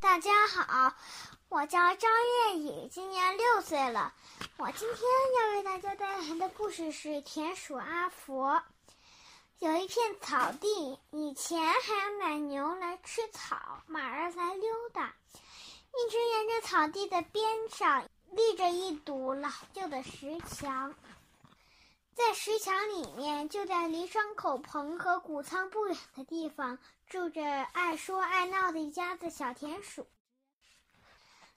大家好，我叫张月雨，今年六岁了。我今天要为大家带来的故事是《田鼠阿佛》。有一片草地，以前还有奶牛来吃草，马儿来溜达。一直沿着草地的边上立着一堵老旧的石墙，在石墙里面，就在离牲口棚和谷仓不远的地方。住着爱说爱闹的一家子小田鼠。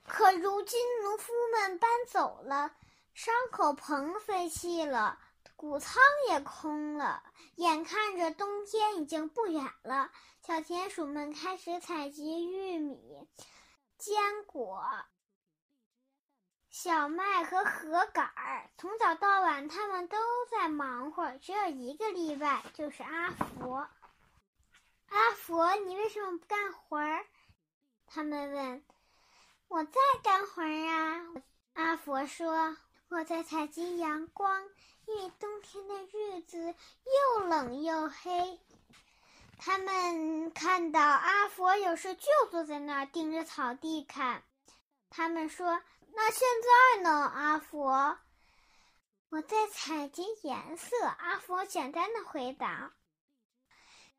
可如今农夫们搬走了，伤口棚废弃了，谷仓也空了，眼看着冬天已经不远了，小田鼠们开始采集玉米、坚果、小麦和禾杆儿。从早到晚，他们都在忙活，只有一个例外，就是阿佛。阿佛，你为什么不干活儿？他们问。我在干活儿啊，阿佛说。我在采集阳光，因为冬天的日子又冷又黑。他们看到阿佛有事就坐在那儿盯着草地看。他们说：“那现在呢，阿佛？”我在采集颜色。阿佛简单的回答。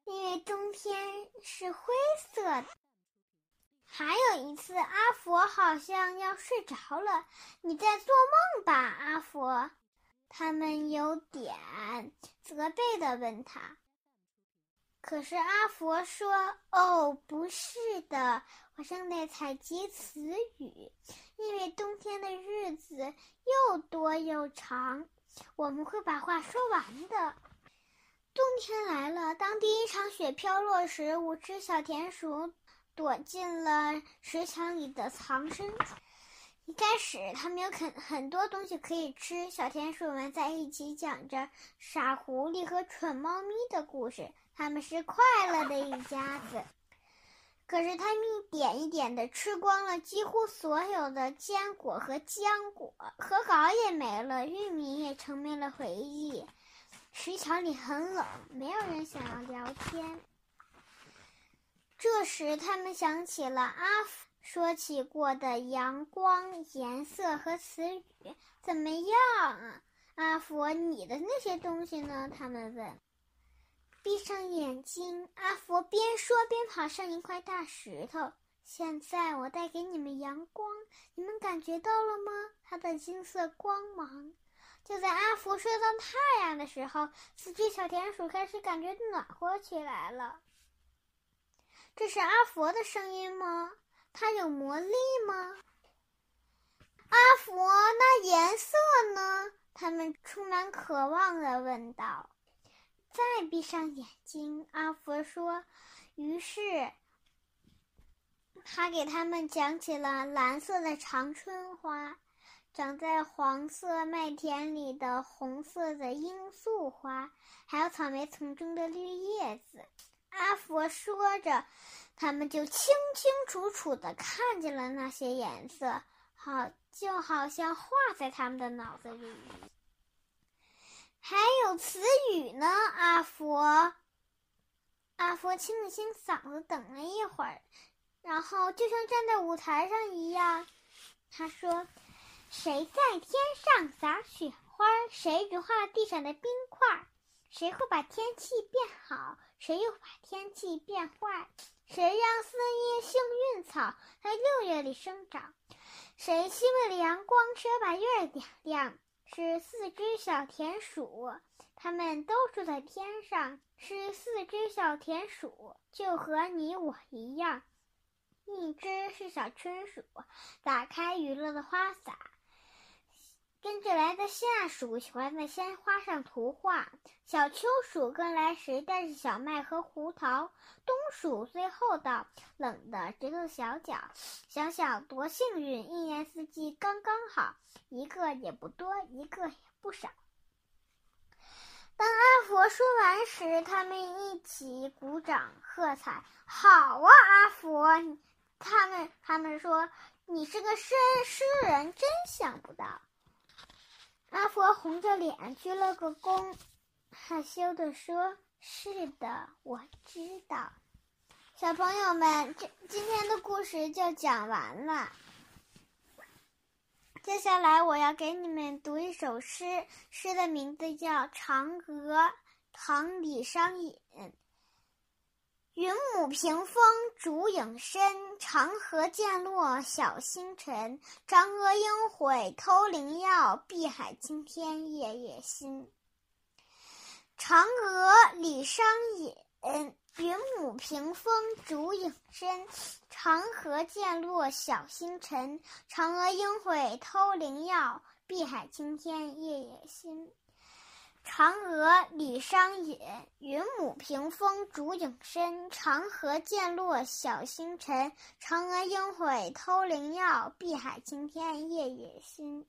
因为冬天是灰色的。还有一次，阿佛好像要睡着了。你在做梦吧，阿佛？他们有点责备的问他。可是阿佛说：“哦，不是的，我正在采集词语。因为冬天的日子又多又长，我们会把话说完的。”冬天来了，当第一场雪飘落时，五只小田鼠躲进了石墙里的藏身处。一开始，它们有很很多东西可以吃。小田鼠们在一起讲着傻狐狸和蠢猫咪的故事，他们是快乐的一家子。可是，它们一点一点的吃光了几乎所有的坚果和浆果，禾秆也没了，玉米也成为了回忆。石桥里很冷，没有人想要聊天。这时，他们想起了阿福说起过的阳光、颜色和词语。怎么样啊，阿佛？你的那些东西呢？他们问。闭上眼睛，阿佛边说边跑上一块大石头。现在我带给你们阳光，你们感觉到了吗？它的金色光芒。就在阿福睡到太阳的时候，四只小田鼠开始感觉暖和起来了。这是阿佛的声音吗？它有魔力吗？阿佛，那颜色呢？他们充满渴望的问道。再闭上眼睛，阿佛说。于是，他给他们讲起了蓝色的长春花。长在黄色麦田里的红色的罂粟花，还有草莓丛中的绿叶子。阿佛说着，他们就清清楚楚的看见了那些颜色，好，就好像画在他们的脑子里。还有词语呢，阿佛。阿佛清了清嗓子，等了一会儿，然后就像站在舞台上一样，他说。谁在天上撒雪花？谁融化了地上的冰块？谁会把天气变好？谁又把天气变坏？谁让四叶幸运草在六月里生长？谁吸为了阳光，谁把月儿点亮？是四只小田鼠，它们都住在天上。是四只小田鼠，就和你我一样。一只是小春鼠，打开娱乐的花洒。跟着来的夏鼠喜欢在鲜花上涂画，小秋鼠跟来时带着小麦和胡桃，冬鼠最后到，冷的直跺小脚。想想多幸运，一年四季刚刚好，一个也不多，一个也不少。当阿佛说完时，他们一起鼓掌喝彩。好啊，阿佛！他们他们说你是个诗诗人，真想不到。阿佛红着脸鞠了个躬，害羞地说：“是的，我知道。”小朋友们，这今天的故事就讲完了。接下来我要给你们读一首诗，诗的名字叫《嫦娥》，唐·李商隐。云母屏风烛影深，长河渐落晓星沉。嫦娥应悔偷灵药，碧海青天夜夜心。嫦娥，李商隐。云母屏风烛影深，长河渐落晓星沉。嫦娥应悔偷灵药，碧海青天夜夜心。嫦娥，李商隐。云母屏风烛影深，长河渐落晓星沉。嫦娥应悔偷灵药，碧海青天夜夜心。